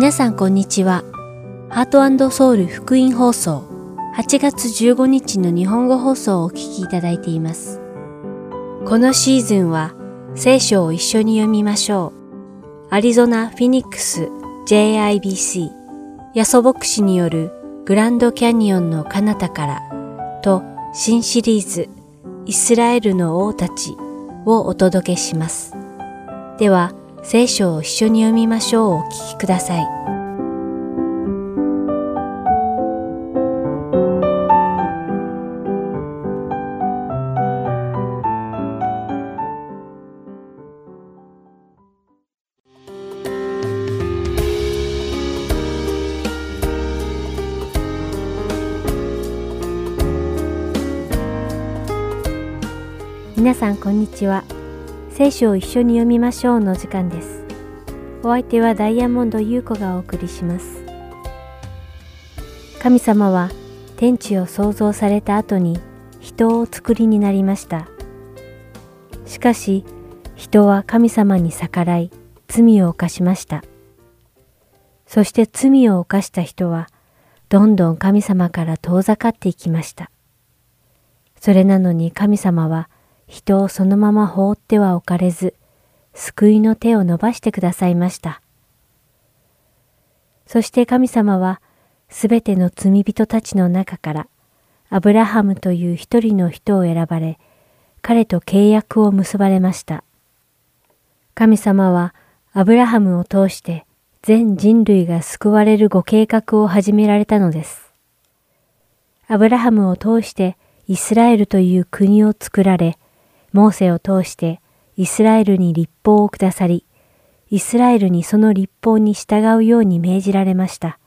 皆さんこんにちは。ハートソウル福音放送8月15日の日本語放送をお聞きいただいています。このシーズンは聖書を一緒に読みましょう。アリゾナ・フィニックス JIBC ヤソ牧師によるグランドキャニオンの彼方からと新シリーズイスラエルの王たちをお届けします。では、聖書を一緒に読みましょうお聞きください。皆さんこんにちは。聖書を一緒に読みましょうの時間です。お相手はダイヤモンド優子がお送りします。神様は天地を創造された後に人を作りになりました。しかし人は神様に逆らい罪を犯しました。そして罪を犯した人はどんどん神様から遠ざかっていきました。それなのに神様は人をそのまま放ってはおかれず、救いの手を伸ばしてくださいました。そして神様は、すべての罪人たちの中から、アブラハムという一人の人を選ばれ、彼と契約を結ばれました。神様は、アブラハムを通して、全人類が救われるご計画を始められたのです。アブラハムを通して、イスラエルという国を作られ、モーセを通してイスラエルに立法をくださり、イスラエルにその立法に従うように命じられました。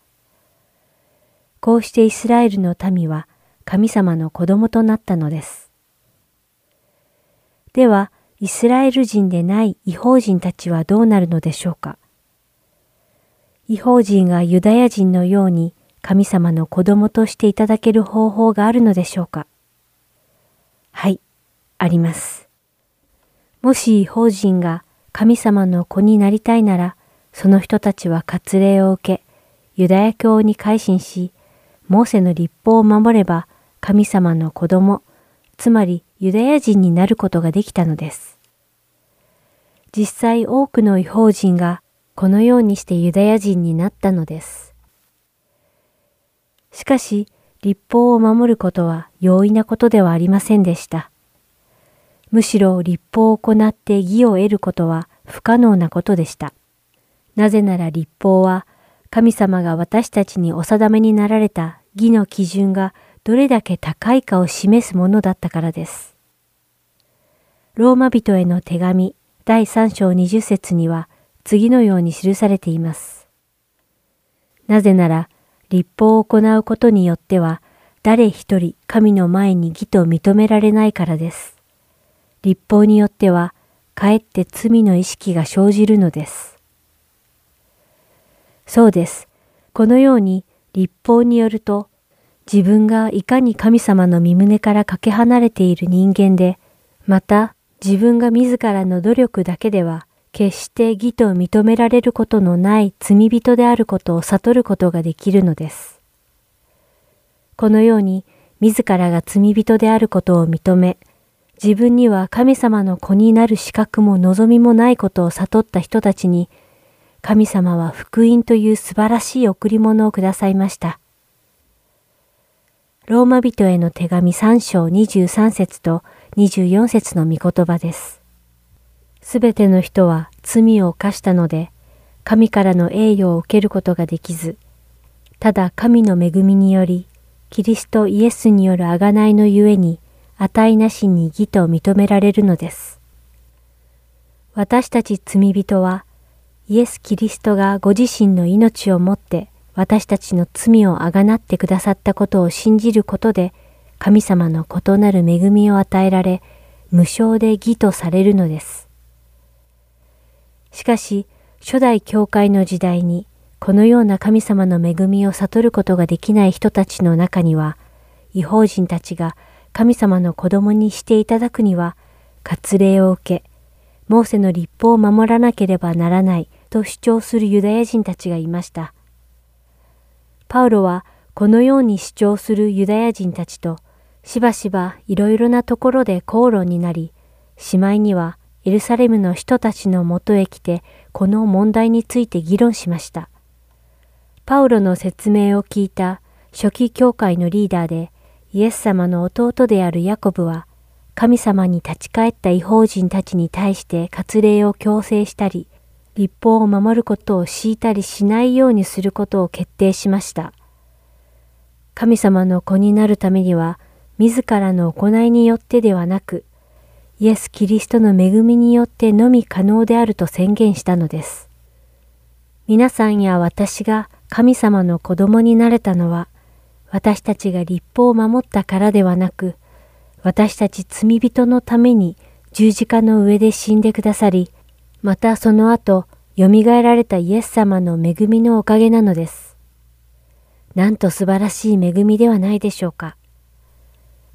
こうしてイスラエルの民は神様の子供となったのです。では、イスラエル人でない違法人たちはどうなるのでしょうか違法人がユダヤ人のように神様の子供としていただける方法があるのでしょうかはい。あります。もし違法人が神様の子になりたいなら、その人たちは割礼を受け、ユダヤ教に改心し、モーセの立法を守れば神様の子供、つまりユダヤ人になることができたのです。実際多くの違法人がこのようにしてユダヤ人になったのです。しかし、立法を守ることは容易なことではありませんでした。むしろ立法を行って義を得ることは不可能なことでした。なぜなら立法は神様が私たちにお定めになられた義の基準がどれだけ高いかを示すものだったからです。ローマ人への手紙第3章20節には次のように記されています。なぜなら立法を行うことによっては誰一人神の前に義と認められないからです。立法によっては、かえって罪の意識が生じるのです。そうです。このように立法によると、自分がいかに神様の身胸からかけ離れている人間で、また自分が自らの努力だけでは、決して義と認められることのない罪人であることを悟ることができるのです。このように、自らが罪人であることを認め、自分には神様の子になる資格も望みもないことを悟った人たちに、神様は福音という素晴らしい贈り物をくださいました。ローマ人への手紙3章23節と24節の御言葉です。すべての人は罪を犯したので、神からの栄誉を受けることができず、ただ神の恵みにより、キリストイエスによる贖いのゆえに、値なしに義と認められるのです。私たち罪人は、イエス・キリストがご自身の命をもって私たちの罪をあがなってくださったことを信じることで、神様の異なる恵みを与えられ、無償で義とされるのです。しかし、初代教会の時代に、このような神様の恵みを悟ることができない人たちの中には、違法人たちが神様の子供にしていただくには、割礼を受け、モーセの立法を守らなければならないと主張するユダヤ人たちがいました。パウロはこのように主張するユダヤ人たちとしばしばいろいろなところで口論になり、しまいにはエルサレムの人たちのもとへ来てこの問題について議論しました。パウロの説明を聞いた初期教会のリーダーでイエス様の弟であるヤコブは神様に立ち返った違法人たちに対して割礼を強制したり、立法を守ることを強いたりしないようにすることを決定しました。神様の子になるためには、自らの行いによってではなく、イエス・キリストの恵みによってのみ可能であると宣言したのです。皆さんや私が神様の子供になれたのは、私たちが立法を守ったからではなく、私たち罪人のために十字架の上で死んでくださり、またその後、蘇られたイエス様の恵みのおかげなのです。なんと素晴らしい恵みではないでしょうか。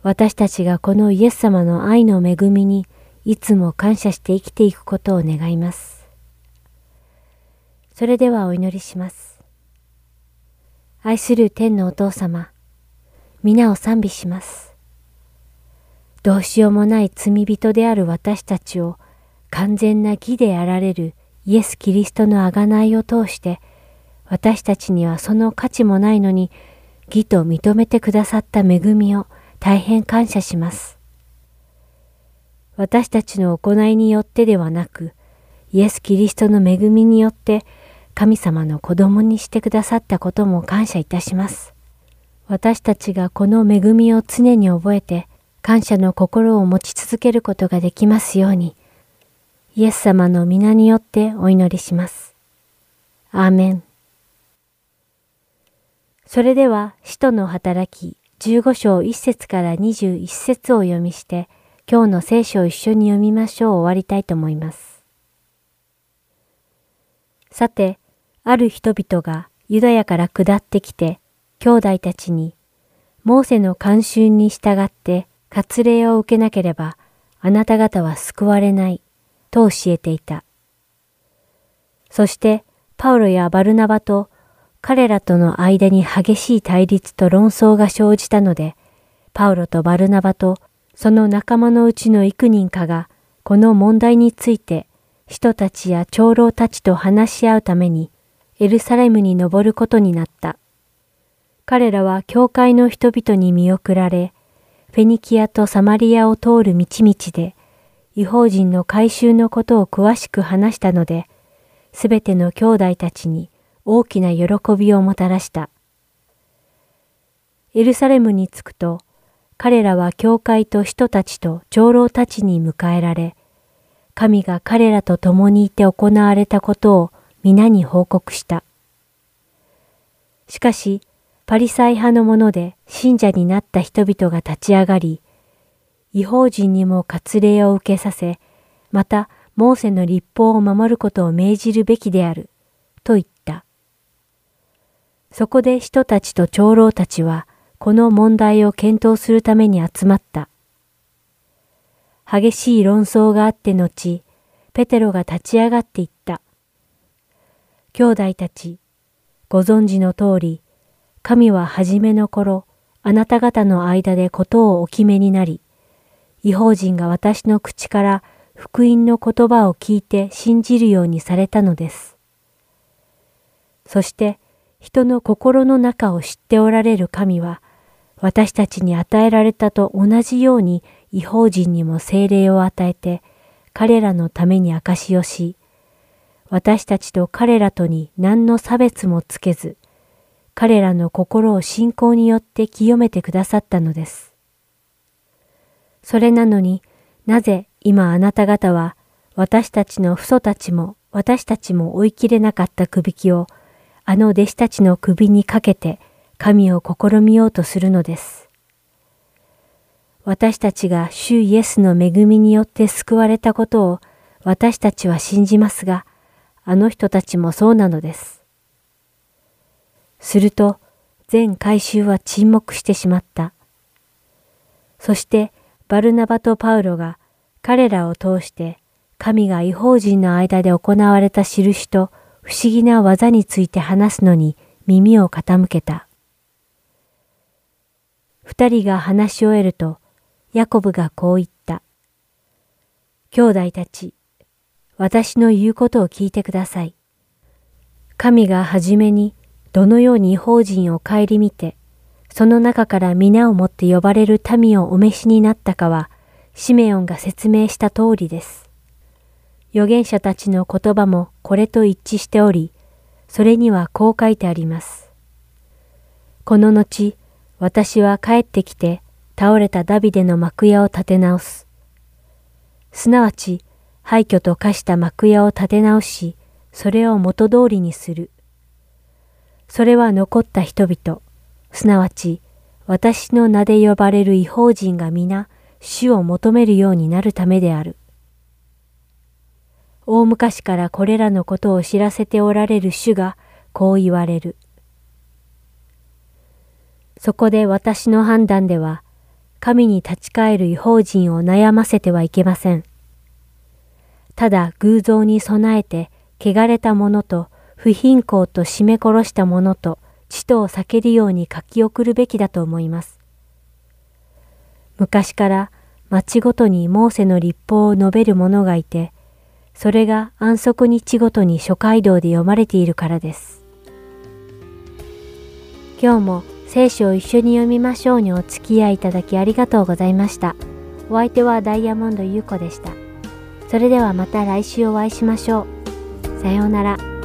私たちがこのイエス様の愛の恵みにいつも感謝して生きていくことを願います。それではお祈りします。愛する天のお父様、皆を賛美します。どうしようもない罪人である私たちを完全な義であられるイエス・キリストの贖いを通して、私たちにはその価値もないのに義と認めてくださった恵みを大変感謝します。私たちの行いによってではなく、イエス・キリストの恵みによって神様の子供にしてくださったことも感謝いたします。私たちがこの恵みを常に覚えて、感謝の心を持ち続けることができますように、イエス様の皆によってお祈りします。アーメン。それでは、使徒の働き15章1節から21節を読みして、今日の聖書を一緒に読みましょう終わりたいと思います。さて、ある人々がユダヤから下ってきて、兄弟たちに、モーセの慣習に従って割礼を受けなければあなた方は救われないと教えていた。そしてパウロやバルナバと彼らとの間に激しい対立と論争が生じたので、パウロとバルナバとその仲間のうちの幾人かがこの問題について人たちや長老たちと話し合うためにエルサレムに登ることになった。彼らは教会の人々に見送られ、フェニキアとサマリアを通る道々で、違法人の回収のことを詳しく話したので、すべての兄弟たちに大きな喜びをもたらした。エルサレムに着くと、彼らは教会と人たちと長老たちに迎えられ、神が彼らと共にいて行われたことを皆に報告した。しかし、パリサイ派のもので信者になった人々が立ち上がり、違法人にも割礼を受けさせ、またモーセの立法を守ることを命じるべきである、と言った。そこで人たちと長老たちは、この問題を検討するために集まった。激しい論争があって後、ペテロが立ち上がって言った。兄弟たち、ご存知の通り、神は初めの頃、あなた方の間でことをお決めになり、違法人が私の口から福音の言葉を聞いて信じるようにされたのです。そして人の心の中を知っておられる神は、私たちに与えられたと同じように違法人にも精霊を与えて、彼らのために証しをし、私たちと彼らとに何の差別もつけず、彼らの心を信仰によって清めてくださったのです。それなのになぜ今あなた方は私たちの父祖たちも私たちも追い切れなかった首輝をあの弟子たちの首にかけて神を試みようとするのです。私たちが主イエスの恵みによって救われたことを私たちは信じますが、あの人たちもそうなのです。すると、全回収は沈黙してしまった。そしてバルナバとパウロが彼らを通して神が違法人の間で行われた印と不思議な技について話すのに耳を傾けた。二人が話し終えると、ヤコブがこう言った。兄弟たち、私の言うことを聞いてください。神がはじめにどのように法人を顧みて、その中から皆をもって呼ばれる民をお召しになったかは、シメオンが説明した通りです。預言者たちの言葉もこれと一致しており、それにはこう書いてあります。この後、私は帰ってきて倒れたダビデの幕屋を立て直す。すなわち、廃墟と化した幕屋を立て直し、それを元通りにする。それは残った人々、すなわち、私の名で呼ばれる違法人が皆、主を求めるようになるためである。大昔からこれらのことを知らせておられる主がこう言われる。そこで私の判断では、神に立ち返る違法人を悩ませてはいけません。ただ偶像に備えて、汚れた者と不貧困と締め殺した者と地とを避けるように書き送るべきだと思います。昔から町ごとにモーセの立法を述べる者がいて、それが安息日ごとに諸街道で読まれているからです。今日も聖書を一緒に読みましょうにお付き合いいただきありがとうございました。お相手はダイヤモンド優子でした。それではまた来週お会いしましょう。さようなら。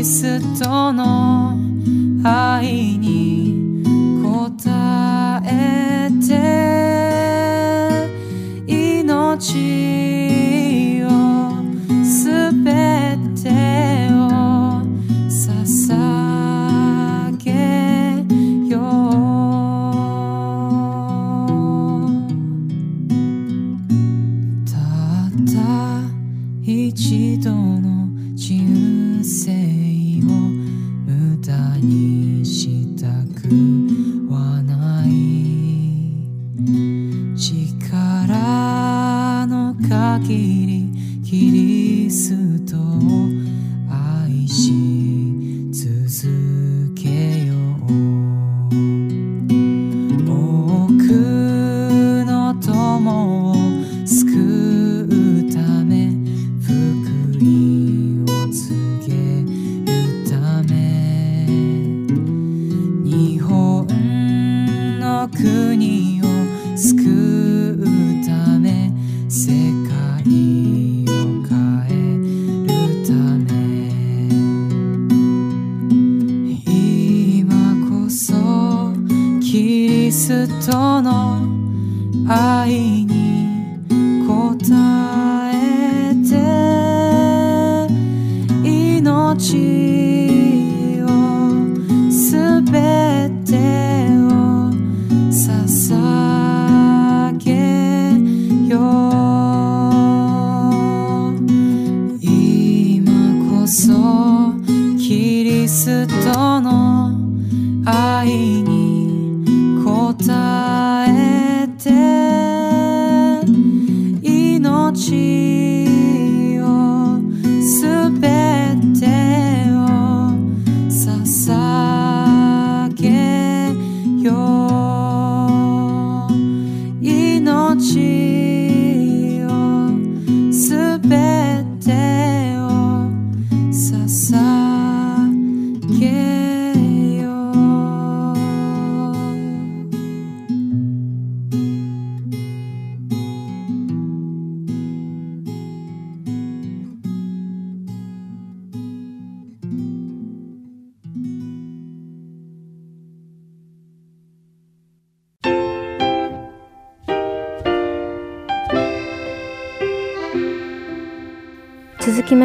リストの愛に応え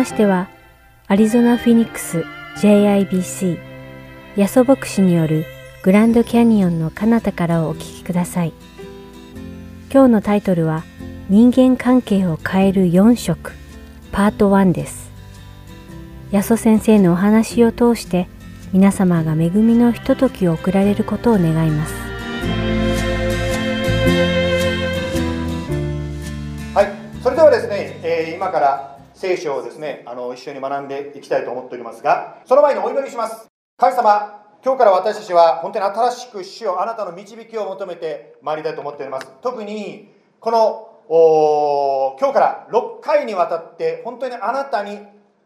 ましては、アリゾナ・フィニックス JIBC ヤソ牧師によるグランドキャニオンの彼方からお聞きください。今日のタイトルは人間関係を変える4色パート1です。ヤソ先生のお話を通して皆様が恵みのひとときを送られることを願います。はい、それではですね、えー、今から聖書をですねあの一緒に学んでいきたいと思っておりますがその前にお祈りします。神様今日から私たちは本当に新しく主よあなたの導きを求めてまいりたいと思っております。特にこの今日から6回にわたって本当にあなたに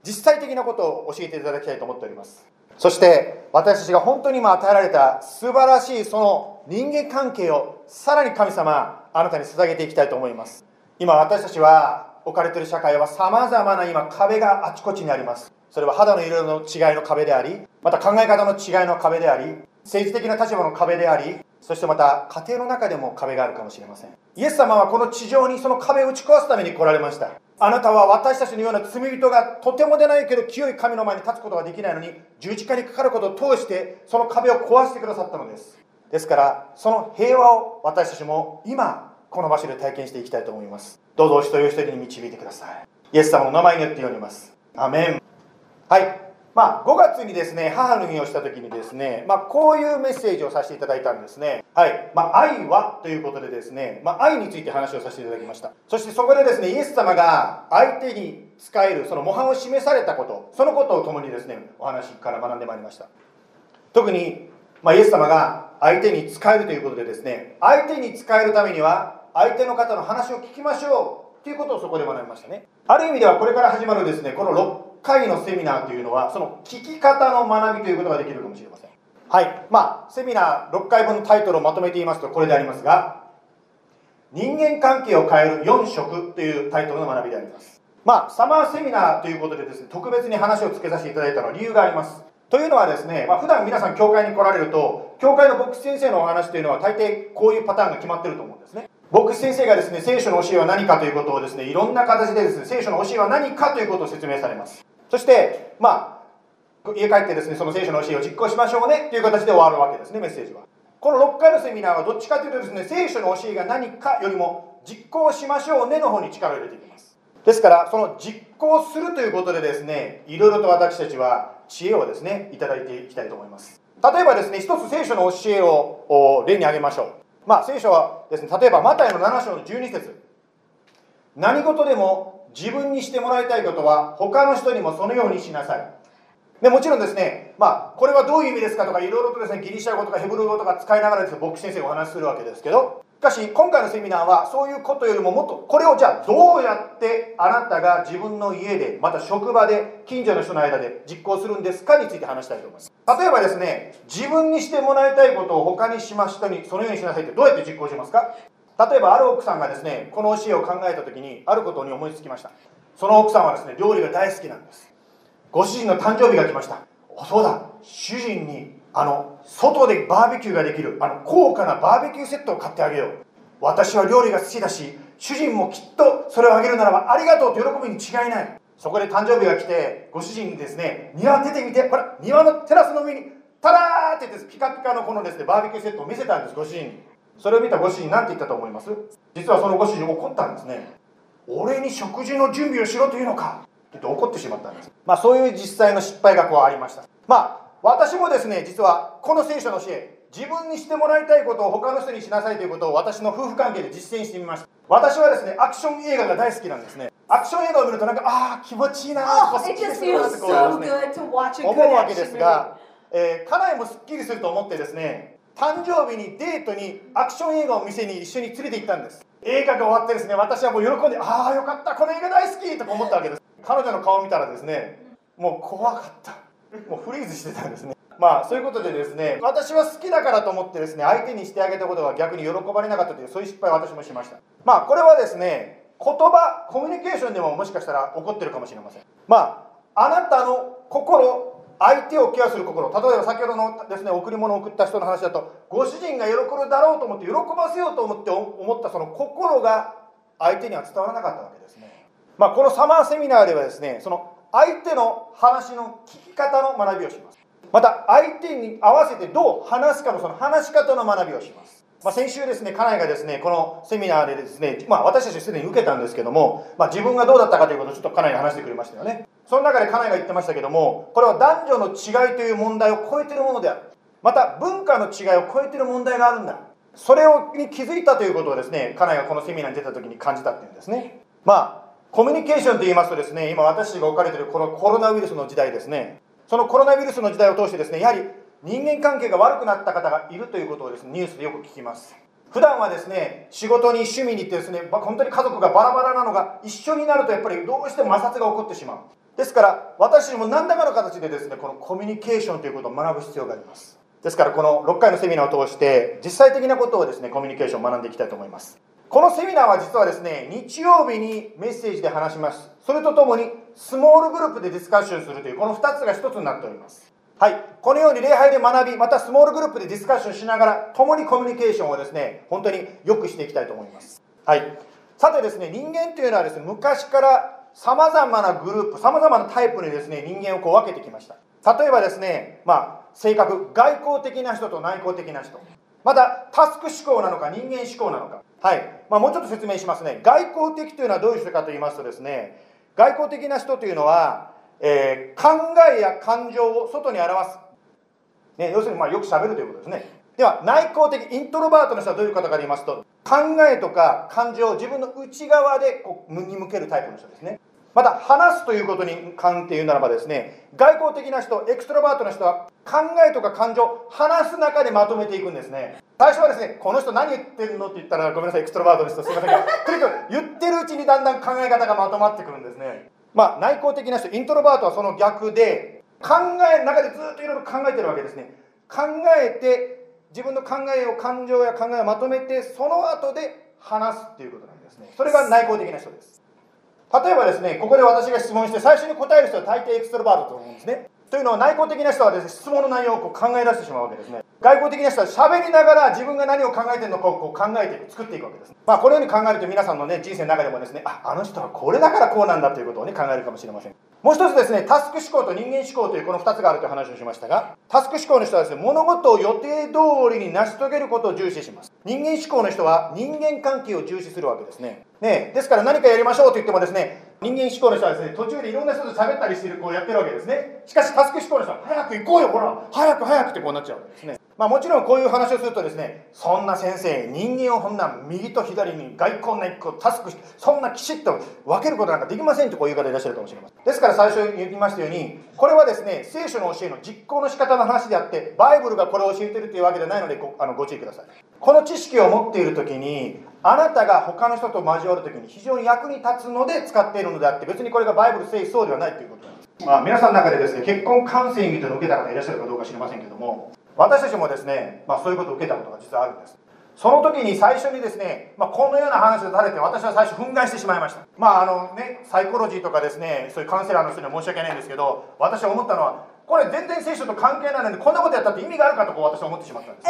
実際的なことを教えていただきたいと思っております。そして私たちが本当に今与えられた素晴らしいその人間関係をさらに神様あなたに捧げていきたいと思います。今私たちは置かれている社会はさまざまな今壁があちこちにあります。それは肌の色の違いの壁でありまた考え方の違いの壁であり政治的な立場の壁でありそしてまた家庭の中でも壁があるかもしれません。イエス様はこの地上にその壁を打ち壊すために来られました。あなたは私たちのような罪人がとてもでないけど清い神の前に立つことができないのに十字架にかかることを通してその壁を壊してくださったのです。ですからその平和を私たちも今この場所で体験していきたいと思います。どうぞお一人お一人に導いてください。イエス様の名前によって祈ります。アメン。はい。まあ、5月にですね母の日をした時にですね、まあ、こういうメッセージをさせていただいたんですね。はい、まあ、愛はということでですね、まあ、愛について話をさせていただきました。そしてそこでですねイエス様が相手に使えるその模範を示されたことそのことを共にですねお話から学んでまいりました。特に、ま、イエス様が相手に使えるということでですね相手に使えるためには相手の方の話を聞きましょうということをそこで学びましたね。ある意味ではこれから始まるですねこの6回のセミナーというのはその聞き方の学びということができるかもしれません。はい。まあセミナー6回分のタイトルをまとめていますとこれでありますが人間関係を変える4色というタイトルの学びであります。まあサマーセミナーということでですね特別に話をつけさせていただいたのは理由があります。というのはですね、まあ、普段皆さん教会に来られると教会の牧師先生のお話というのは大抵こういうパターンが決まってると思うんですね。牧師先生がですね聖書の教えは何かということをですねいろんな形でですね聖書の教えは何かということを説明されます。そしてまあ家帰ってですねその聖書の教えを実行しましょうねという形で終わるわけですねメッセージは。この6回のセミナーはどっちかというとですね聖書の教えが何かよりも実行しましょうねの方に力を入れていきます。ですからその実行するということでですねいろいろと私たちは知恵をですねいただいていきたいと思います。例えばですね、一つ聖書の教えを例に挙げましょう。まあ、聖書はですね、例えばマタイの7章の12節何事でも自分にしてもらいたいことは他の人にもそのようにしなさい。でもちろんですね、まあ、これはどういう意味ですかとか、いろいろとですね、ギリシャ語とかヘブル語とか使いながらですね、牧師先生がお話しするわけですけど、しかし、今回のセミナーは、そういうことよりももっと、これをじゃあ、どうやってあなたが自分の家で、また職場で、近所の人の間で実行するんですかについて話したいと思います。例えばですね、自分にしてもらいたいことを他にしましたに、そのようにしなさいってどうやって実行しますか？例えば、ある奥さんがですね、この教えを考えた時に、あることに思いつきました。その奥さんはですね、料理が大好きなんです。ご主人の誕生日が来ました。そうだ。主人にあの外でバーベキューができるあの高価なバーベキューセットを買ってあげよう。私は料理が好きだし主人もきっとそれをあげるならばありがとうと喜ぶに違いない。そこで誕生日が来てご主人にですね庭出てみてほら庭のテラスの上にタラーってですピカピカのこのですねバーベキューセットを見せたんですご主人。にそれを見たご主人何て言ったと思います？実はそのご主人怒ったんですね。俺に食事の準備をしろというのか？って怒ってしまったんです。まあそういう実際の失敗がこうありました。まあ私もですね実はこの聖書の教え自分にしてもらいたいことを他の人にしなさいということを私の夫婦関係で実践してみました。私はですねアクション映画が大好きなんですね。アクション映画を見るとなんかああ気持ちいいなとか好きですなってこうですね思うわけですが、えー、家内もすっきりすると思ってですね誕生日にデートにアクション映画を店に一緒に連れて行ったんです。映画が終わってですね私はもう喜んでああよかったこの映画大好きとか思ったわけです彼女の顔見たらですねもう怖かった。もうフリーズしてたんですね。まあそういうことでですね私は好きだからと思ってですね相手にしてあげたことが逆に喜ばれなかったというそういう失敗を私もしました。まあこれはですね言葉コミュニケーションでももしかしたら起こってるかもしれません。まああなたの心相手をケアする心例えば先ほどのですね贈り物を送った人の話だとご主人が喜ぶだろうと思って喜ばせようと思って思ったその心が相手には伝わらなかったわけですね。まあこのサマーセミナーではですねその相手の話の聞き方の学びをします。また相手に合わせてどう話すかのその話し方の学びをします、まあ、先週ですね家内がですねこのセミナーでですね、まあ、私たちすでに受けたんですけども、まあ、自分がどうだったかということをちょっと家内が話してくれましたよね。その中で家内が言ってましたけどもこれは男女の違いという問題を超えてるものである。また文化の違いを超えてる問題があるんだ。それをに気づいたということをですね家内がこのセミナーに出た時に感じたっていうんですね。まあコミュニケーションと言いますとですね今私が置かれているこのコロナウイルスの時代ですね。そのコロナウイルスの時代を通してですねやはり人間関係が悪くなった方がいるということをですねニュースでよく聞きます。普段はですね仕事に趣味に行ってですね本当に家族がバラバラなのが一緒になるとやっぱりどうしても摩擦が起こってしまう。ですから私にも何らかの形でですねこのコミュニケーションということを学ぶ必要があります。ですからこの6回のセミナーを通して実際的なことをですねコミュニケーションを学んでいきたいと思います。このセミナーは実はですね日曜日にメッセージで話しますそれとともにスモールグループでディスカッションするというこの2つが1つになっておりますはい、このように礼拝で学び、またスモールグループでディスカッションしながら、共にコミュニケーションをですね、本当に良くしていきたいと思います。はい、さてですね、人間というのはですね、昔からさまざまなグループ、さまざまなタイプにですね、人間をこう分けてきました。例えばですね、まあ、性格、外交的な人と内向的な人。また、タスク思考なのか、人間思考なのか。はい、まあ、もうちょっと説明しますね。外交的というのはどういう人かと言いますとですね、外交的な人というのは、えー、考えや感情を外に表す、ね、要するにまあよくしゃべるということですね。では内向的 introvert の人はどういう方かと言いますと考えとか感情を自分の内側でこうに向けるタイプの人ですね。また話すということに関って言うならばですね外向的な人 extrovert の人は考えとか感情話す中でまとめていくんですね。最初はですねこの人何言ってるのって言ったらごめんなさい extrovert の人すいませんが とにかく言ってるうちにだんだん考え方がまとまってくるんですね。まあ、内向的な人 introvert はその逆で考えの中でずっといろいろ考えてるわけですね。考えて自分の考えを感情や考えをまとめてその後で話すっていうことなんですね。それが内向的な人です。例えばですねここで私が質問して最初に答える人は大抵エクストロバートと思うんですね。というのは内向的な人はですね質問の内容をこう考え出してしまうわけですね。外交的な人は喋りながら自分が何を考えてるのかをこう考えて作っていくわけです、まあ、このように考えると皆さんの、ね、人生の中でもですねああの人はこれだからこうなんだということを、ね、考えるかもしれません。もう一つですねタスク思考と人間思考というこの2つがあるという話をしましたがタスク思考の人はですね物事を予定通りに成し遂げることを重視します人間思考の人は人間関係を重視するわけですねねですから何かやりましょうと言ってもですね人間思考の人はですね、途中でいろんな人と喋ったりしてる、こうやってるわけですね。しかし、タスク思考の人は、早く行こうよ、ほら、早く早くってこうなっちゃうわけですね。まあ、もちろんこういう話をするとですね、そんな先生、人間をこんな右と左に外交な一個タスクして、そんなきちっと分けることなんかできませんとこういう方いらっしゃるかもしれません。ですから最初に言いましたように、これはですね、聖書の教えの実行の仕方の話であって、バイブルがこれを教えてるというわけではないのでごあのご注意ください。この知識を持っている時に、あなたが他の人と交わる時に非常に役に立つので使っているのであって、別にこれがバイブル聖そうではないということです。まあ、皆さんの中でですね、結婚カウンセリングというのを受けた方いらっしゃるかどうか知りませんけども、私たちもですね、まあ、そういうことを受けたことが実はあるんです。その時に最初にですね、まあ、このような話をされて私は最初憤慨してしまいました。まああのねサイコロジーとかですねそういうカウンセラーの人には申し訳ないんですけど私は思ったのはこれ全然聖書と関係ないのにこんなことやったって意味があるかとこう私は思ってしまったんで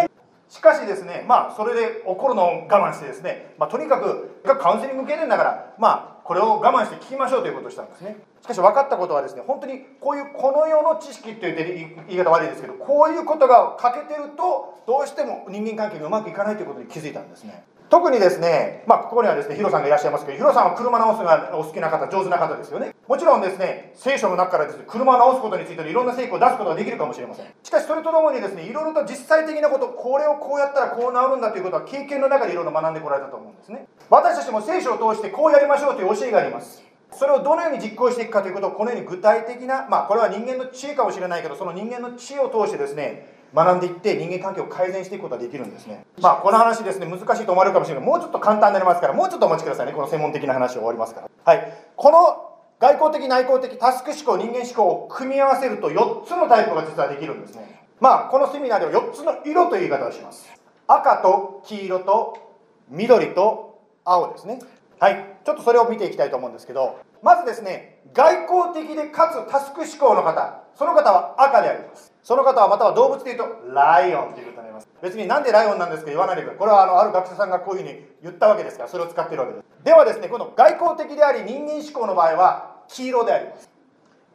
す。しかしですねまあそれで怒るのを我慢してですね、まあ、とにかくカウンセリング受けてんだからまあこれを我慢して聞きましょうということをしたんですね。しかし分かったことはですね本当にこういうこの世の知識っていう言い方悪いですけどこういうことが欠けてるとどうしても人間関係がうまくいかないということに気づいたんですね。特にですね、まあ、ここにはですね、ヒロさんがいらっしゃいますけど、ヒロさんは車直すのがお好きな方、上手な方ですよね。もちろんですね、聖書の中からですね、車を直すことについていろんな成功を出すことができるかもしれません。しかし、それとともにですね、いろいろと実際的なこと、これをこうやったらこう治るんだということは経験の中でいろいろ学んでこられたと思うんですね。私たちも聖書を通してこうやりましょうという教えがあります。それをどのように実行していくかということをこのように具体的な、まあ、これは人間の知恵かもしれないけどその人間の知恵を通してですね学んでいって人間関係を改善していくことができるんですね。まあこの話ですね難しいと思われるかもしれない。もうちょっと簡単になりますからもうちょっとお待ちくださいね。この専門的な話終わりますから。はい。この外交的内向的タスク思考人間思考を組み合わせると4つのタイプが実はできるんですね。まあこのセミナーでは4つの色という言い方をします。赤と黄色と緑と青ですね。はい。ちょっとそれを見ていきたいと思うんですけどまずですね外交的でかつタスク思考の方その方は赤であります。その方はまたは動物でいうとライオンということになります。別になんでライオンなんですか言わないでください。これはあのある学者さんがこういうふうに言ったわけですからそれを使っているわけです。ではですねこの外交的であり人間思考の場合は黄色であります。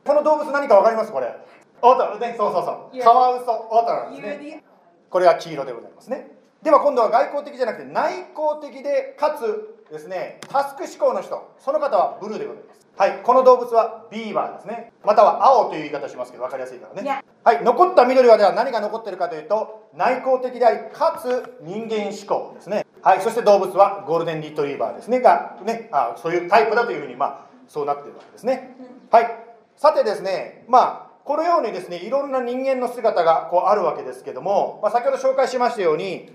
この動物何か分かります？これ。オトね。そうそうそう。カワウソオトなんですね。これは黄色でございますね。では今度は外交的じゃなくて内向的でかつですねタスク思考の人その方はブルーでございます。はいこの動物はビーバーですね。または青という言い方しますけど分かりやすいからね。はい残った緑はでは何が残ってるかというと内向的でありかつ人間思考ですね。はいそして動物はゴールデンリトリーバーですね。がねあそういうタイプだというふうにまあそうなっているわけですね。はいさてですねまあこのようにですねいろんな人間の姿がこうあるわけですけども、まあ、先ほど紹介しましたように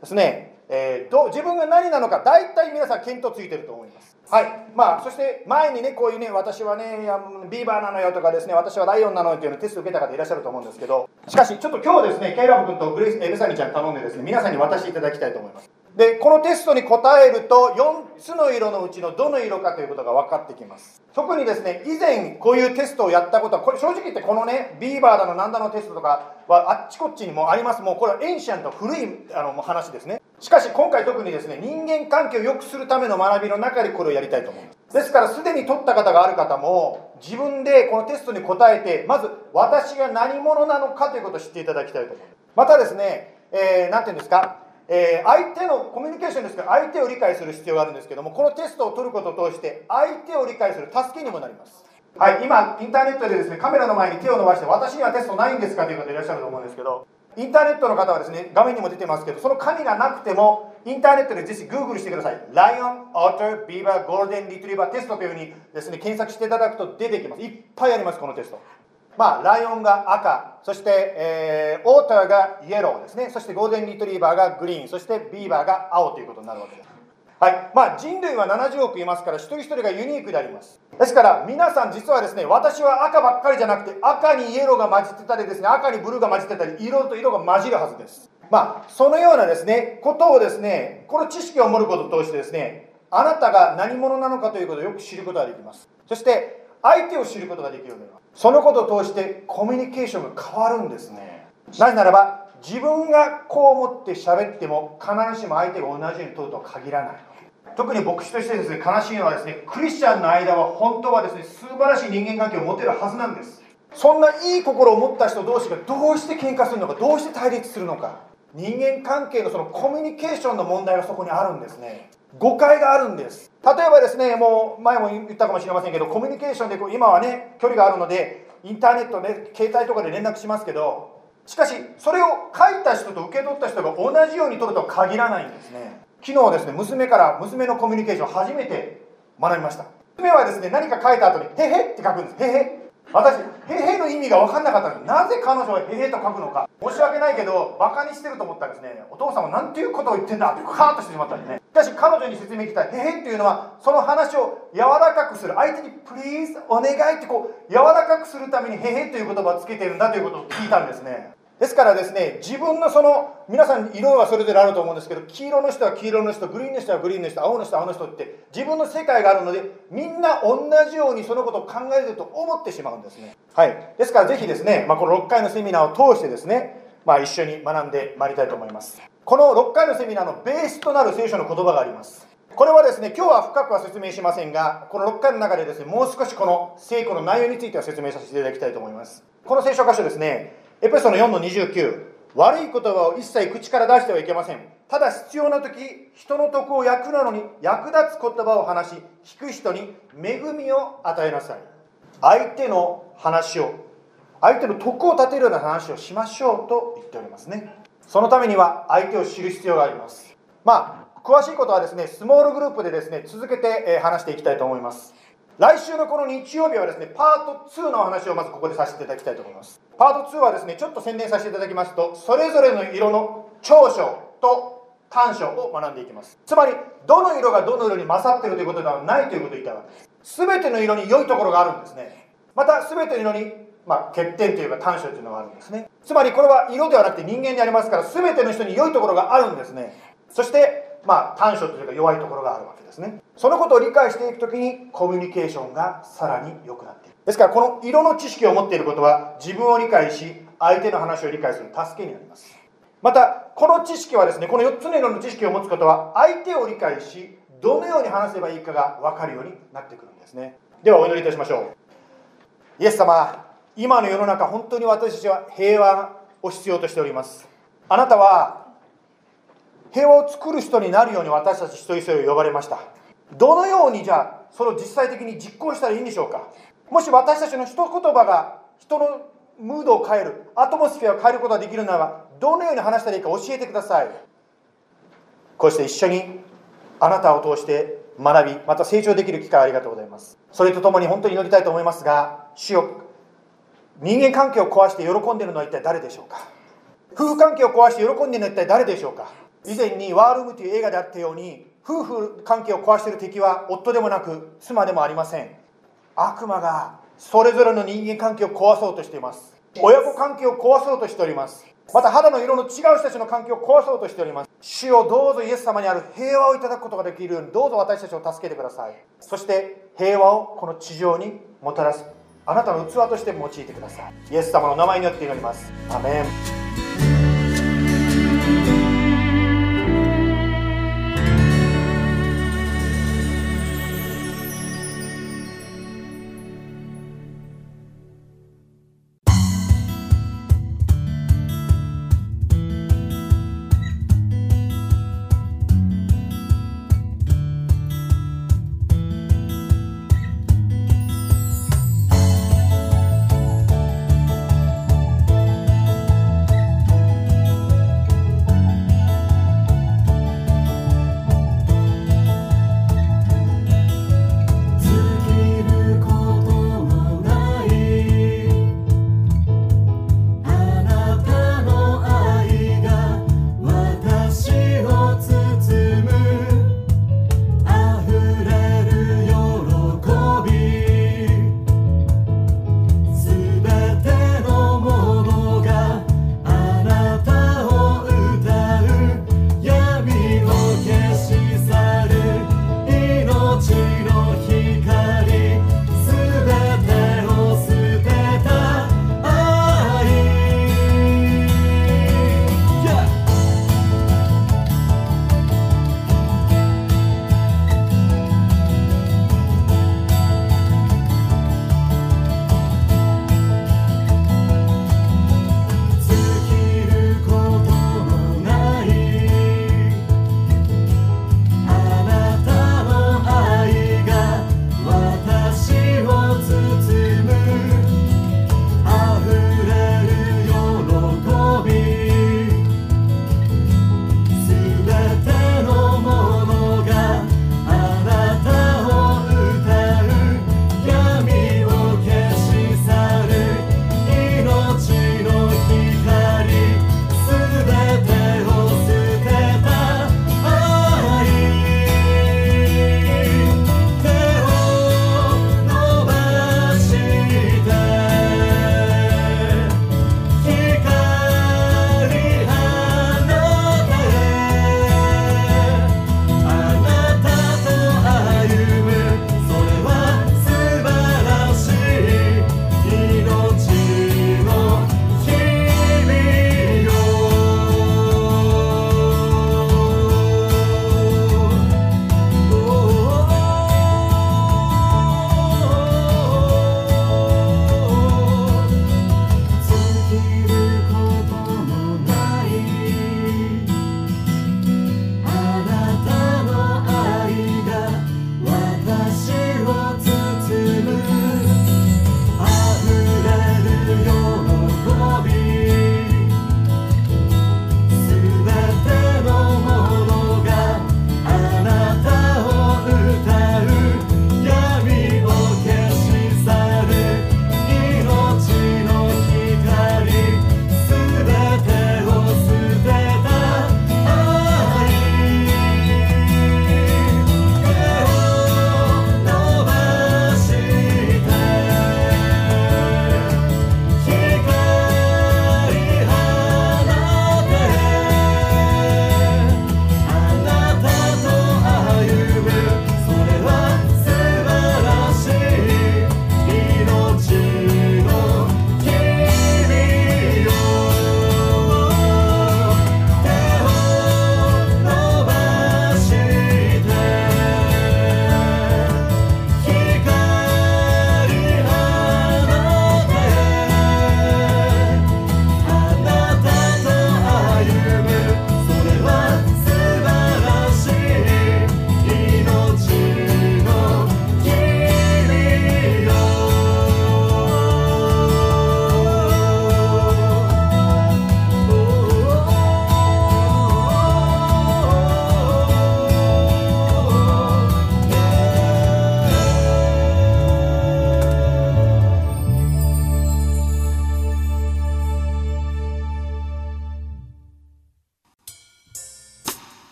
ですねえー、ど自分が何なのか大体皆さん見当ついてると思います。はい。まあそして前にねこういうね私はねビーバーなのよとかですね私はライオンなのよっていうのテスト受けた方いらっしゃると思うんですけど。しかしちょっと今日ですねケイラブ君とグレイスベサニちゃん頼んでですね皆さんに渡していただきたいと思いますでこのテストに答えると4つの色のうちのどの色かということが分かってきます。特にですね以前こういうテストをやったことはこれ正直言ってこのねビーバーだのなんだのテストとかはあっちこっちにもあります。もうこれはエンシャンと古いあの話ですね。しかし今回特にですね人間関係を良くするための学びの中でこれをやりたいと思います。ですからすでに取った方がある方も自分でこのテストに答えてまず私が何者なのかということを知っていただきたいと思いますまたですね何、えー、て言うんですか？えー、相手のコミュニケーションですから相手を理解する必要があるんですけどもこのテストを取ることを通して相手を理解する助けにもなります。はい今インターネットでですねカメラの前に手を伸ばして私にはテストないんですかという方いらっしゃると思うんですけどインターネットの方はですね画面にも出てますけどその紙がなくてもインターネットでぜひ Google してください。ライオン、 otter、ビーバー、ゴールデンリトリバーテストというふうにですね検索していただくと出てきます。いっぱいありますこのテスト。まあ、ライオンが赤、そして、えー、 otter がイエローですね、そしてゴールデンリトリーバーがグリーン、そしてビーバーが青ということになるわけです。はいまあ、人類は70億いますから、一人一人がユニークであります。ですから、皆さん、実はですね、私は赤ばっかりじゃなくて、赤にイエローが混じってたりですね、赤にブルーが混じってたり、色と色が混じるはずです。まあ、そのようなですね、ことをですね、この知識を持ることを通してですね、あなたが何者なのかということをよく知ることができます。そして、相手を知ることができるよ。うになります。そのことを通してコミュニケーションが変わるんですね。なぜならば自分がこう思って喋っても必ずしも相手が同じように取るとは限らない。特に牧師としてですね悲しいのはですねクリスチャンの間は本当はですね素晴らしい人間関係を持てるはずなんです。そんないい心を持った人同士がどうして喧嘩するのかどうして対立するのか。人間関係のそのコミュニケーションの問題がそこにあるんですね。誤解があるんです。例えばですねもう前も言ったかもしれませんけどコミュニケーションでこう今はね距離があるのでインターネットで携帯とかで連絡しますけどしかしそれを書いた人と受け取った人が同じように取るとは限らないんですね。昨日ですね娘から娘のコミュニケーション初めて学びました。娘はですね何か書いた後に「へへ」って書くんです「へへ」私「へへ」の意味が分かんなかったのでなぜ彼女は「へへ」と書くのか。申し訳ないけどバカにしてると思ったらですねお父さんは何ていうことを言ってんだってカーッとしてしまったんですね。しかし彼女に説明した「へへ」っていうのはその話を柔らかくする。相手に「プリーズお願い」ってこう柔らかくするために「へへ」という言葉をつけてるんだということを聞いたんですね。ですからですね自分のその皆さん色はそれぞれあると思うんですけど黄色の人は黄色の人グリーンの人はグリーンの人青の人は青の人って自分の世界があるのでみんな同じようにそのことを考えると思ってしまうんですね。はい。ですからぜひですね、まあ、この6回のセミナーを通してですね、まあ、一緒に学んでまいりたいと思います。この6回のセミナーのベースとなる聖書の言葉があります。これはですね今日は深くは説明しませんがこの6回の中でですねもう少しこの聖句の内容については説明させていただきたいと思います。この聖書箇所ですねエペソの4の29悪い言葉を一切口から出してはいけません。ただ必要な時人の徳を役なのに役立つ言葉を話し聞く人に恵みを与えなさい。相手の話を相手の徳を立てるような話をしましょうと言っておりますね。そのためには相手を知る必要があります。まあ詳しいことはですねスモールグループでですね続けて話していきたいと思います。来週のこの日曜日はですね、パート2の話をまずここでさせていただきたいと思います。パート2はですね、ちょっと宣伝させていただきますと、それぞれの色の長所と短所を学んでいきます。つまり、どの色がどの色に勝っているということではないということを言いたいわけです。すべての色に良いところがあるんですね。また、すべての色に、まあ、欠点というか短所というのがあるんですね。つまり、これは色ではなくて人間でありますから、すべての人に良いところがあるんですね。そして、まあ、短所というか弱いところがあるわけですね。そのことを理解していくときにコミュニケーションがさらに良くなっていく。ですからこの色の知識を持っていることは自分を理解し相手の話を理解する助けになります。またこの知識はですねこの4つの色の知識を持つことは相手を理解しどのように話せばいいかが分かるようになってくるんですね。ではお祈りいたしましょう。イエス様今の世の中本当に私たちは平和を必要としております。あなたは平和を作る人になるように私たち一人一人呼ばれました。どのようにじゃあそれを実際的に実行したらいいんでしょうか。もし私たちの一言葉が人のムードを変えるアトモスフェアを変えることができるならばどのように話したらいいか教えてください。こうして一緒にあなたを通して学びまた成長できる機会ありがとうございます。それとともに本当に祈りたいと思いますが主よ人間関係を壊して喜んでいるのは一体誰でしょうか。夫婦関係を壊して喜んでいるのは一体誰でしょうか。以前に「ワールーム」という映画であったように夫婦関係を壊している敵は夫でもなく妻でもありません。悪魔がそれぞれの人間関係を壊そうとしています。親子関係を壊そうとしております。また肌の色の違う人たちの関係を壊そうとしております。主をどうぞイエス様にある平和をいただくことができるようにどうぞ私たちを助けてください。そして平和をこの地上にもたらす。あなたの器として用いてください。イエス様の名前によって祈ります。アメン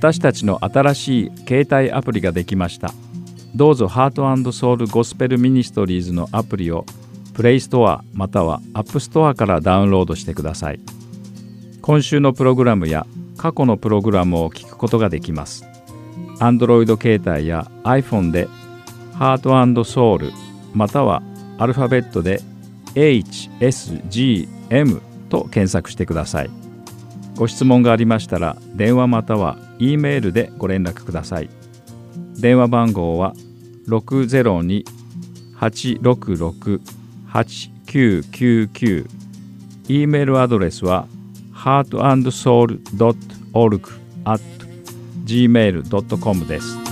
私たちの新しい携帯アプリができました。どうぞ Heart Soul Gospel Ministries のアプリを Play Store または App Store からダウンロードしてください。今週のプログラムや過去のプログラムを聞くことができます。Android 携帯や iPhone で Heart Soul またはアルファベットで HSGM と検索してください。ご質問がありましたら電話または E メールでご連絡ください電話番号は602-866-8999 E メールアドレスは heartandsoul.org at gmail.com です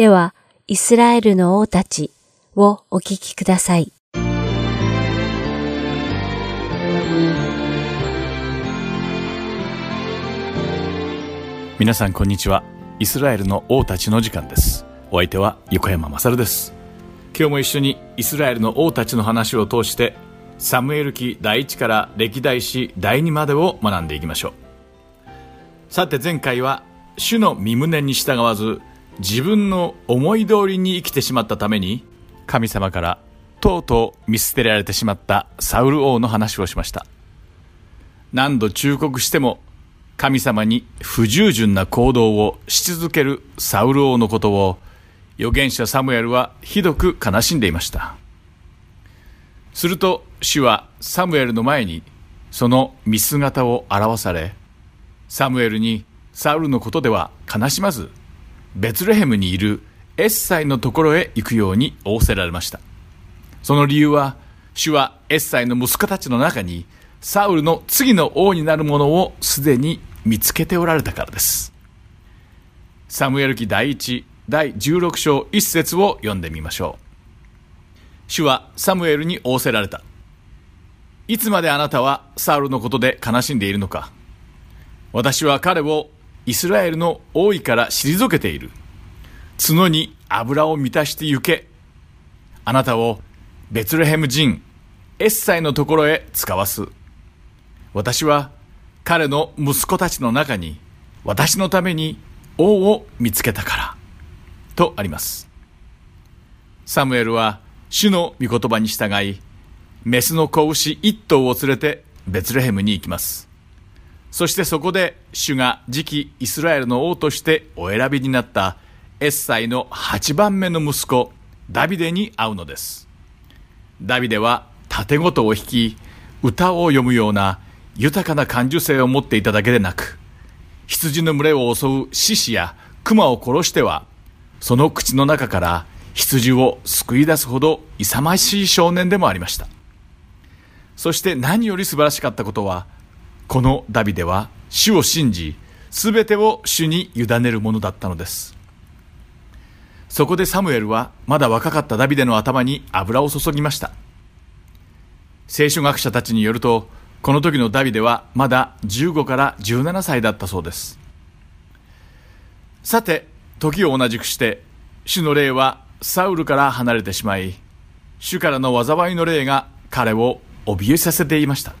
では、イスラエルの王たちをお聞きください。皆さんこんにちは。イスラエルの王たちの時間です。お相手は横山勝です。今日も一緒にイスラエルの王たちの話を通して、サムエル記第1から歴代史第2までを学んでいきましょう。さて前回は、主の身旨に従わず、自分の思い通りに生きてしまったために神様からとうとう見捨てられてしまったサウル王の話をしました。何度忠告しても神様に不従順な行動をし続けるサウル王のことを預言者サムエルはひどく悲しんでいました。すると主はサムエルの前にその見姿を表されサムエルにサウルのことでは悲しまずベツレヘムにいるエッサイのところへ行くように仰せられました。その理由は、主はエッサイの息子たちの中に、サウルの次の王になる者をすでに見つけておられたからです。サムエル記第1、第16章1節を読んでみましょう。主はサムエルに仰せられた。いつまであなたはサウルのことで悲しんでいるのか私は彼をイスラエルの王位から退けている。角に油を満たして行け。あなたをベツレヘム人、エッサイのところへ使わす。私は彼の息子たちの中に私のために王を見つけたから。とあります。サムエルは主の御言葉に従い、メスの子牛一頭を連れてベツレヘムに行きます。そしてそこで主が次期イスラエルの王としてお選びになったエッサイの8番目の息子ダビデに会うのです。ダビデは盾ごとを弾き、歌を読むような豊かな感受性を持っていただけでなく、羊の群れを襲う獅子や熊を殺しては、その口の中から羊を救い出すほど勇ましい少年でもありました。そして何より素晴らしかったことは、このダビデは主を信じ、すべてを主に委ねるものだったのです。そこでサムエルはまだ若かったダビデの頭に油を注ぎました。聖書学者たちによると、この時のダビデはまだ15から17歳だったそうです。さて、時を同じくして、主の霊はサウルから離れてしまい、主からの災いの霊が彼を怯えさせていました。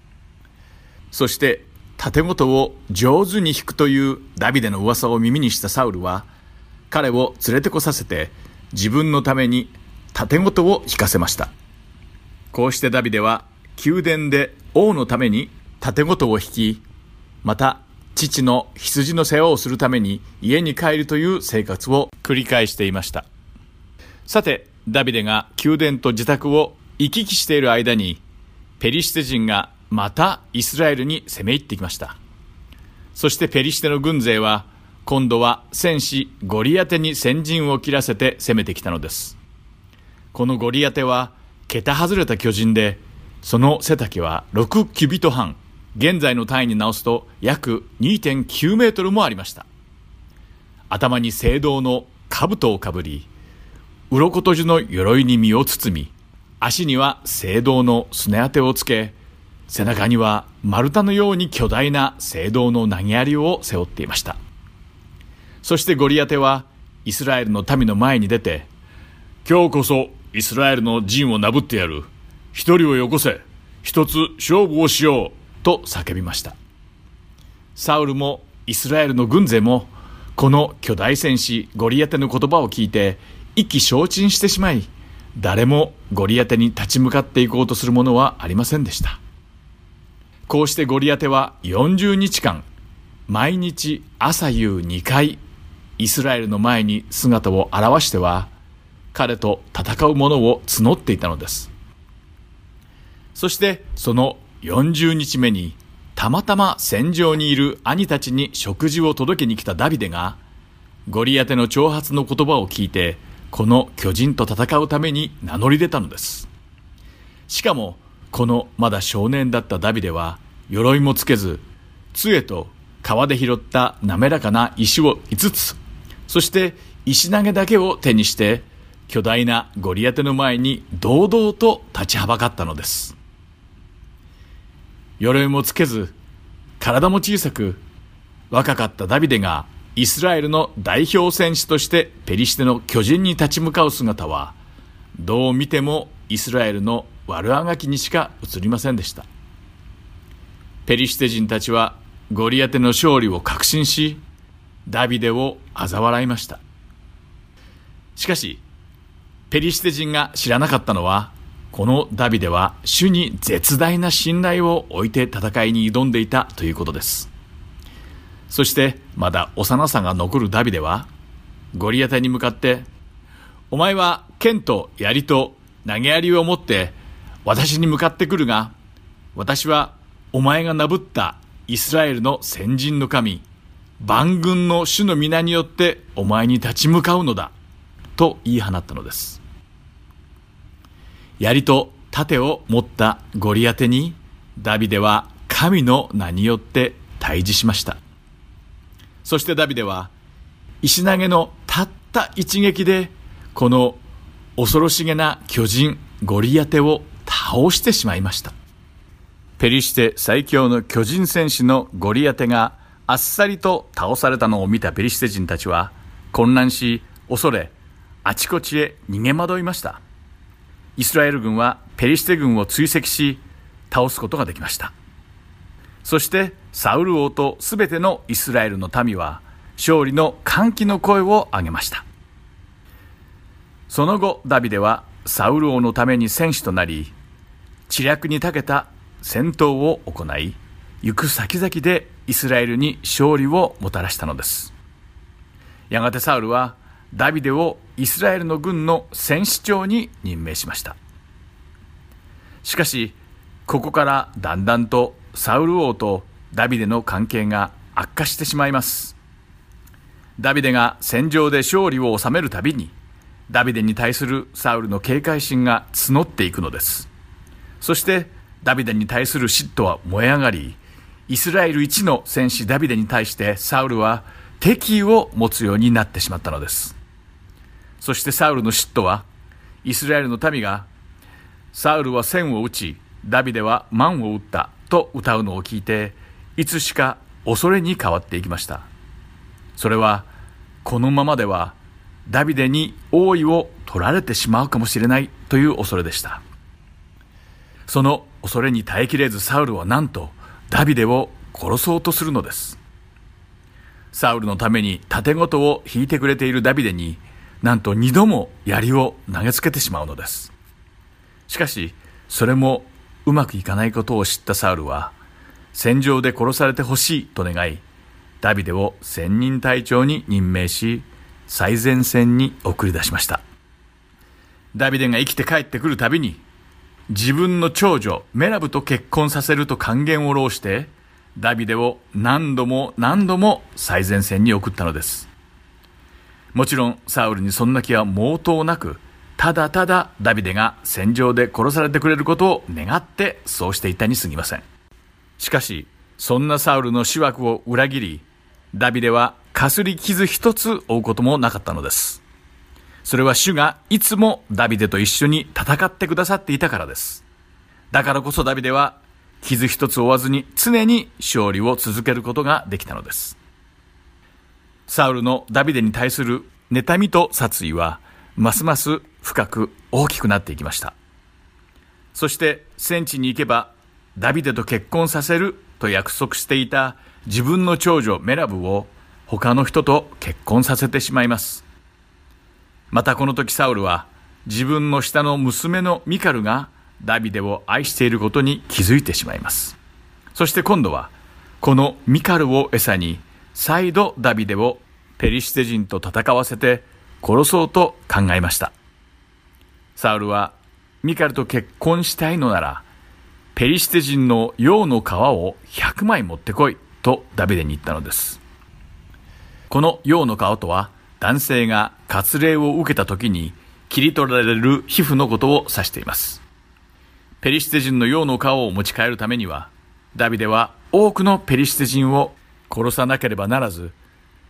そして、盾ごとを上手に弾くというダビデの噂を耳にしたサウルは、彼を連れてこさせて、自分のために盾ごとを弾かせました。こうしてダビデは、宮殿で王のために盾ごとを弾き、また、父の羊の世話をするために家に帰るという生活を繰り返していました。さて、ダビデが宮殿と自宅を行き来している間に、ペリシテ人がまたイスラエルに攻め入ってきました。そしてペリシテの軍勢は、今度は戦士ゴリアテに先陣を切らせて攻めてきたのです。このゴリアテは、桁外れた巨人で、その背丈は6キュビト半、現在の単位に直すと約2.9メートルもありました。頭に青銅の兜をかぶり、鱗とじの鎧に身を包み、足には青銅のすね当てをつけ、背中には丸太のように巨大な聖堂の投げ槍を背負っていました。そしてゴリアテはイスラエルの民の前に出て今日こそイスラエルの陣をなぶってやる。一人をよこせ。一つ勝負をしようと叫びました。サウルもイスラエルの軍勢もこの巨大戦士ゴリアテの言葉を聞いて意気消沈してしまい誰もゴリアテに立ち向かっていこうとするものはありませんでした。こうしてゴリアテは40日間毎日朝夕2回イスラエルの前に姿を現しては彼と戦う者を募っていたのです。そしてその40日目にたまたま戦場にいる兄たちに食事を届けに来たダビデがゴリアテの挑発の言葉を聞いてこの巨人と戦うために名乗り出たのです。しかもこのまだ少年だったダビデは鎧もつけず杖と川で拾った滑らかな石を5つそして石投げだけを手にして巨大なゴリアテの前に堂々と立ちはばかったのです。鎧もつけず体も小さく若かったダビデがイスラエルの代表選手としてペリシテの巨人に立ち向かう姿はどう見てもイスラエルの悪あがきにしか映りませんでした。ペリシテ人たちはゴリアテの勝利を確信しダビデを嘲笑いました。しかしペリシテ人が知らなかったのはこのダビデは主に絶大な信頼を置いて戦いに挑んでいたということです。そしてまだ幼さが残るダビデはゴリアテに向かってお前は剣と槍と投げ槍を持って私に向かってくるが私はお前がなぶったイスラエルの先人の神万軍の主の皆によってお前に立ち向かうのだと言い放ったのです。槍と盾を持ったゴリアテにダビデは神の名によって対峙しました。そしてダビデは石投げのたった一撃でこの恐ろしげな巨人ゴリアテを倒してしまいました。ペリシテ最強の巨人戦士のゴリアテがあっさりと倒されたのを見たペリシテ人たちは混乱し恐れあちこちへ逃げ惑いました。イスラエル軍はペリシテ軍を追跡し倒すことができました。そしてサウル王とすべてのイスラエルの民は勝利の歓喜の声を上げました。その後ダビデはサウル王のために戦士となり知略に長けた戦闘を行い行く先々でイスラエルに勝利をもたらしたのです。やがてサウルはダビデをイスラエルの軍の戦士長に任命しました。しかしここからだんだんとサウル王とダビデの関係が悪化してしまいます。ダビデが戦場で勝利を収めるたびにダビデに対するサウルの警戒心が募っていくのです。そしてダビデに対する嫉妬は燃え上がりイスラエル一の戦士ダビデに対してサウルは敵意を持つようになってしまったのです。そしてサウルの嫉妬はイスラエルの民がサウルは千を打ちダビデは万を打ったと歌うのを聞いていつしか恐れに変わっていきました。それはこのままではダビデに王位を取られてしまうかもしれないという恐れでした。その恐れに耐えきれずサウルはなんとダビデを殺そうとするのです。サウルのために盾ごとを引いてくれているダビデになんと二度も槍を投げつけてしまうのです。しかしそれもうまくいかないことを知ったサウルは戦場で殺されてほしいと願いダビデを千人隊長に任命し最前線に送り出しました。ダビデが生きて帰ってくるたびに自分の長女メラブと結婚させると還元を浪してダビデを何度も何度も最前線に送ったのですもちろんサウルにそんな気は毛頭なくただただダビデが戦場で殺されてくれることを願ってそうしていたに過ぎません。しかし、そんなサウルの死枠を裏切り、ダビデはかすり傷一つ負うこともなかったのです。それは主がいつもダビデと一緒に戦ってくださっていたからです。だからこそダビデは傷一つ負わずに常に勝利を続けることができたのです。サウルのダビデに対する妬みと殺意は、ますます深く大きくなっていきました。そして戦地に行けば、ダビデと結婚させると約束していた自分の長女メラブを他の人と結婚させてしまいます。またこの時サウルは自分の下の娘のミカルがダビデを愛していることに気づいてしまいます。そして今度はこのミカルを餌に再度ダビデをペリシテ人と戦わせて殺そうと考えました。サウルはミカルと結婚したいのならペリシテ人の羊の皮を100枚持ってこいとダビデに言ったのです。この羊の皮とは男性が割礼を受けた時に切り取られる皮膚のことを指しています。ペリシテ人の羊の皮を持ち帰るためにはダビデは多くのペリシテ人を殺さなければならず、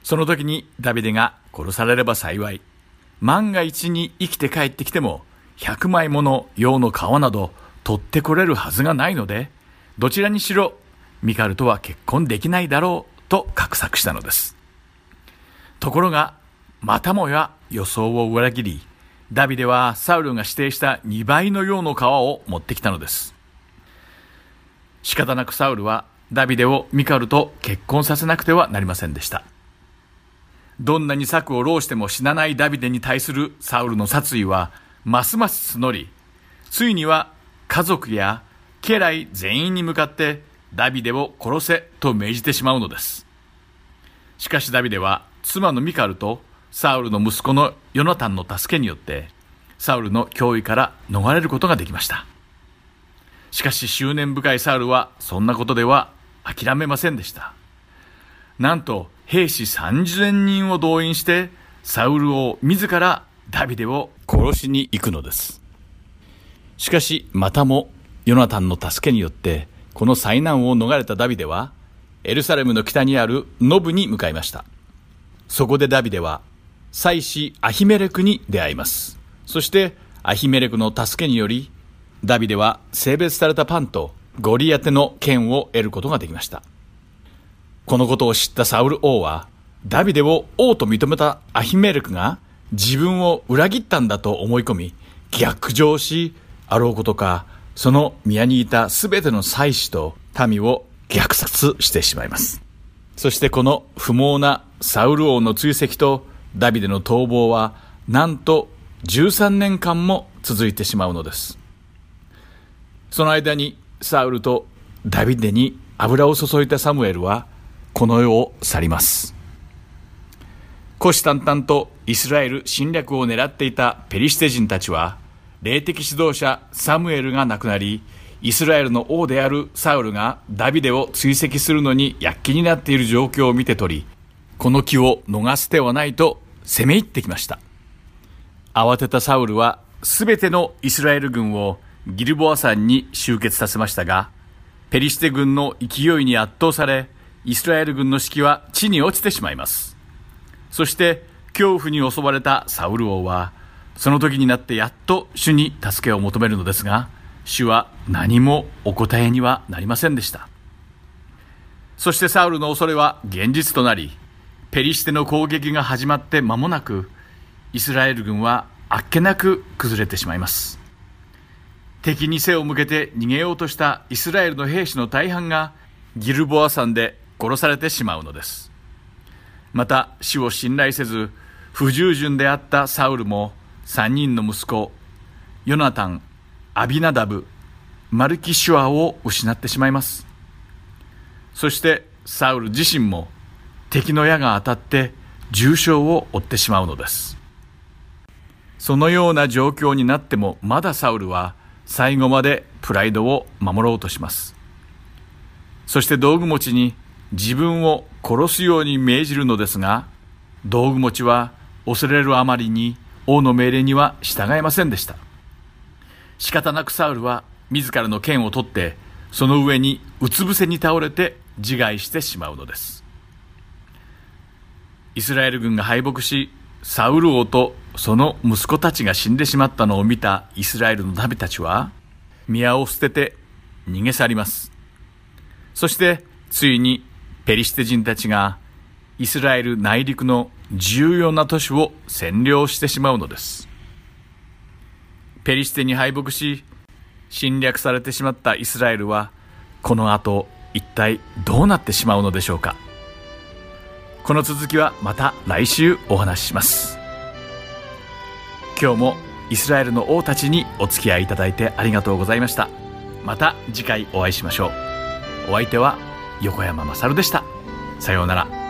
その時にダビデが殺されれば幸い。万が一に生きて帰ってきても、100枚もの羊の皮など取ってこれるはずがないので、どちらにしろ、ミカルとは結婚できないだろうと画策したのです。ところが、またもや予想を裏切り、ダビデはサウルが指定した2倍の羊の皮を持ってきたのです。仕方なくサウルはダビデをミカルと結婚させなくてはなりませんでした。どんなに策を浪しても死なないダビデに対するサウルの殺意はますます募り、ついには家族や家来全員に向かってダビデを殺せと命じてしまうのです。しかしダビデは妻のミカルとサウルの息子のヨナタンの助けによってサウルの脅威から逃れることができました。しかし執念深いサウルはそんなことでは諦めませんでした。なんと兵士30人を動員してサウルを自らダビデを殺しに行くのです。しかしまたもヨナタンの助けによってこの災難を逃れたダビデはエルサレムの北にあるノブに向かいました。そこでダビデは祭司アヒメレクに出会います。そしてアヒメレクの助けによりダビデは性別されたパンとゴリアテの剣を得ることができました。このことを知ったサウル王は、ダビデを王と認めたアヒメレクが自分を裏切ったんだと思い込み、逆上し、あろうことか、その宮にいた全ての祭司と民を虐殺してしまいます。そしてこの不毛なサウル王の追跡とダビデの逃亡は、なんと13年間も続いてしまうのです。その間にサウルとダビデに油を注いだサムエルはこの世を去ります。虎視眈々とイスラエル侵略を狙っていたペリシテ人たちは霊的指導者サムエルが亡くなりイスラエルの王であるサウルがダビデを追跡するのに躍起になっている状況を見て取りこの気を逃す手はないと攻め入ってきました慌てたサウルは全てのイスラエル軍をギルボア山に集結させましたが、ペリシテ軍の勢いに圧倒され、イスラエル軍の士気は地に落ちてしまいます。そして恐怖に襲われたサウル王は、その時になってやっと主に助けを求めるのですが、主は何もお答えにはなりませんでした。そしてサウルの恐れは現実となり、ペリシテの攻撃が始まって間もなく、イスラエル軍はあっけなく崩れてしまいます。敵に背を向けて逃げようとしたイスラエルの兵士の大半がギルボア山で殺されてしまうのです。また死を信頼せず不従順であったサウルも3人の息子ヨナタン、アビナダブ、マルキシュアを失ってしまいます。そしてサウル自身も敵の矢が当たって重傷を負ってしまうのです。そのような状況になってもまだサウルは最後までプライドを守ろうとします。そして道具持ちに自分を殺すように命じるのですが、道具持ちは恐れるあまりに王の命令には従いませんでした。仕方なくサウルは自らの剣を取って、その上にうつ伏せに倒れて自害してしまうのです。イスラエル軍が敗北し、サウル王とその息子たちが死んでしまったのを見たイスラエルの民たちは、宮を捨てて逃げ去ります。そしてついにペリシテ人たちがイスラエル内陸の重要な都市を占領してしまうのです。ペリシテに敗北し、侵略されてしまったイスラエルは、この後一体どうなってしまうのでしょうか。この続きはまた来週お話しします。今日もイスラエルの王たちにお付き合いいただいてありがとうございました。また次回お会いしましょう。お相手は横山勝でした。さようなら。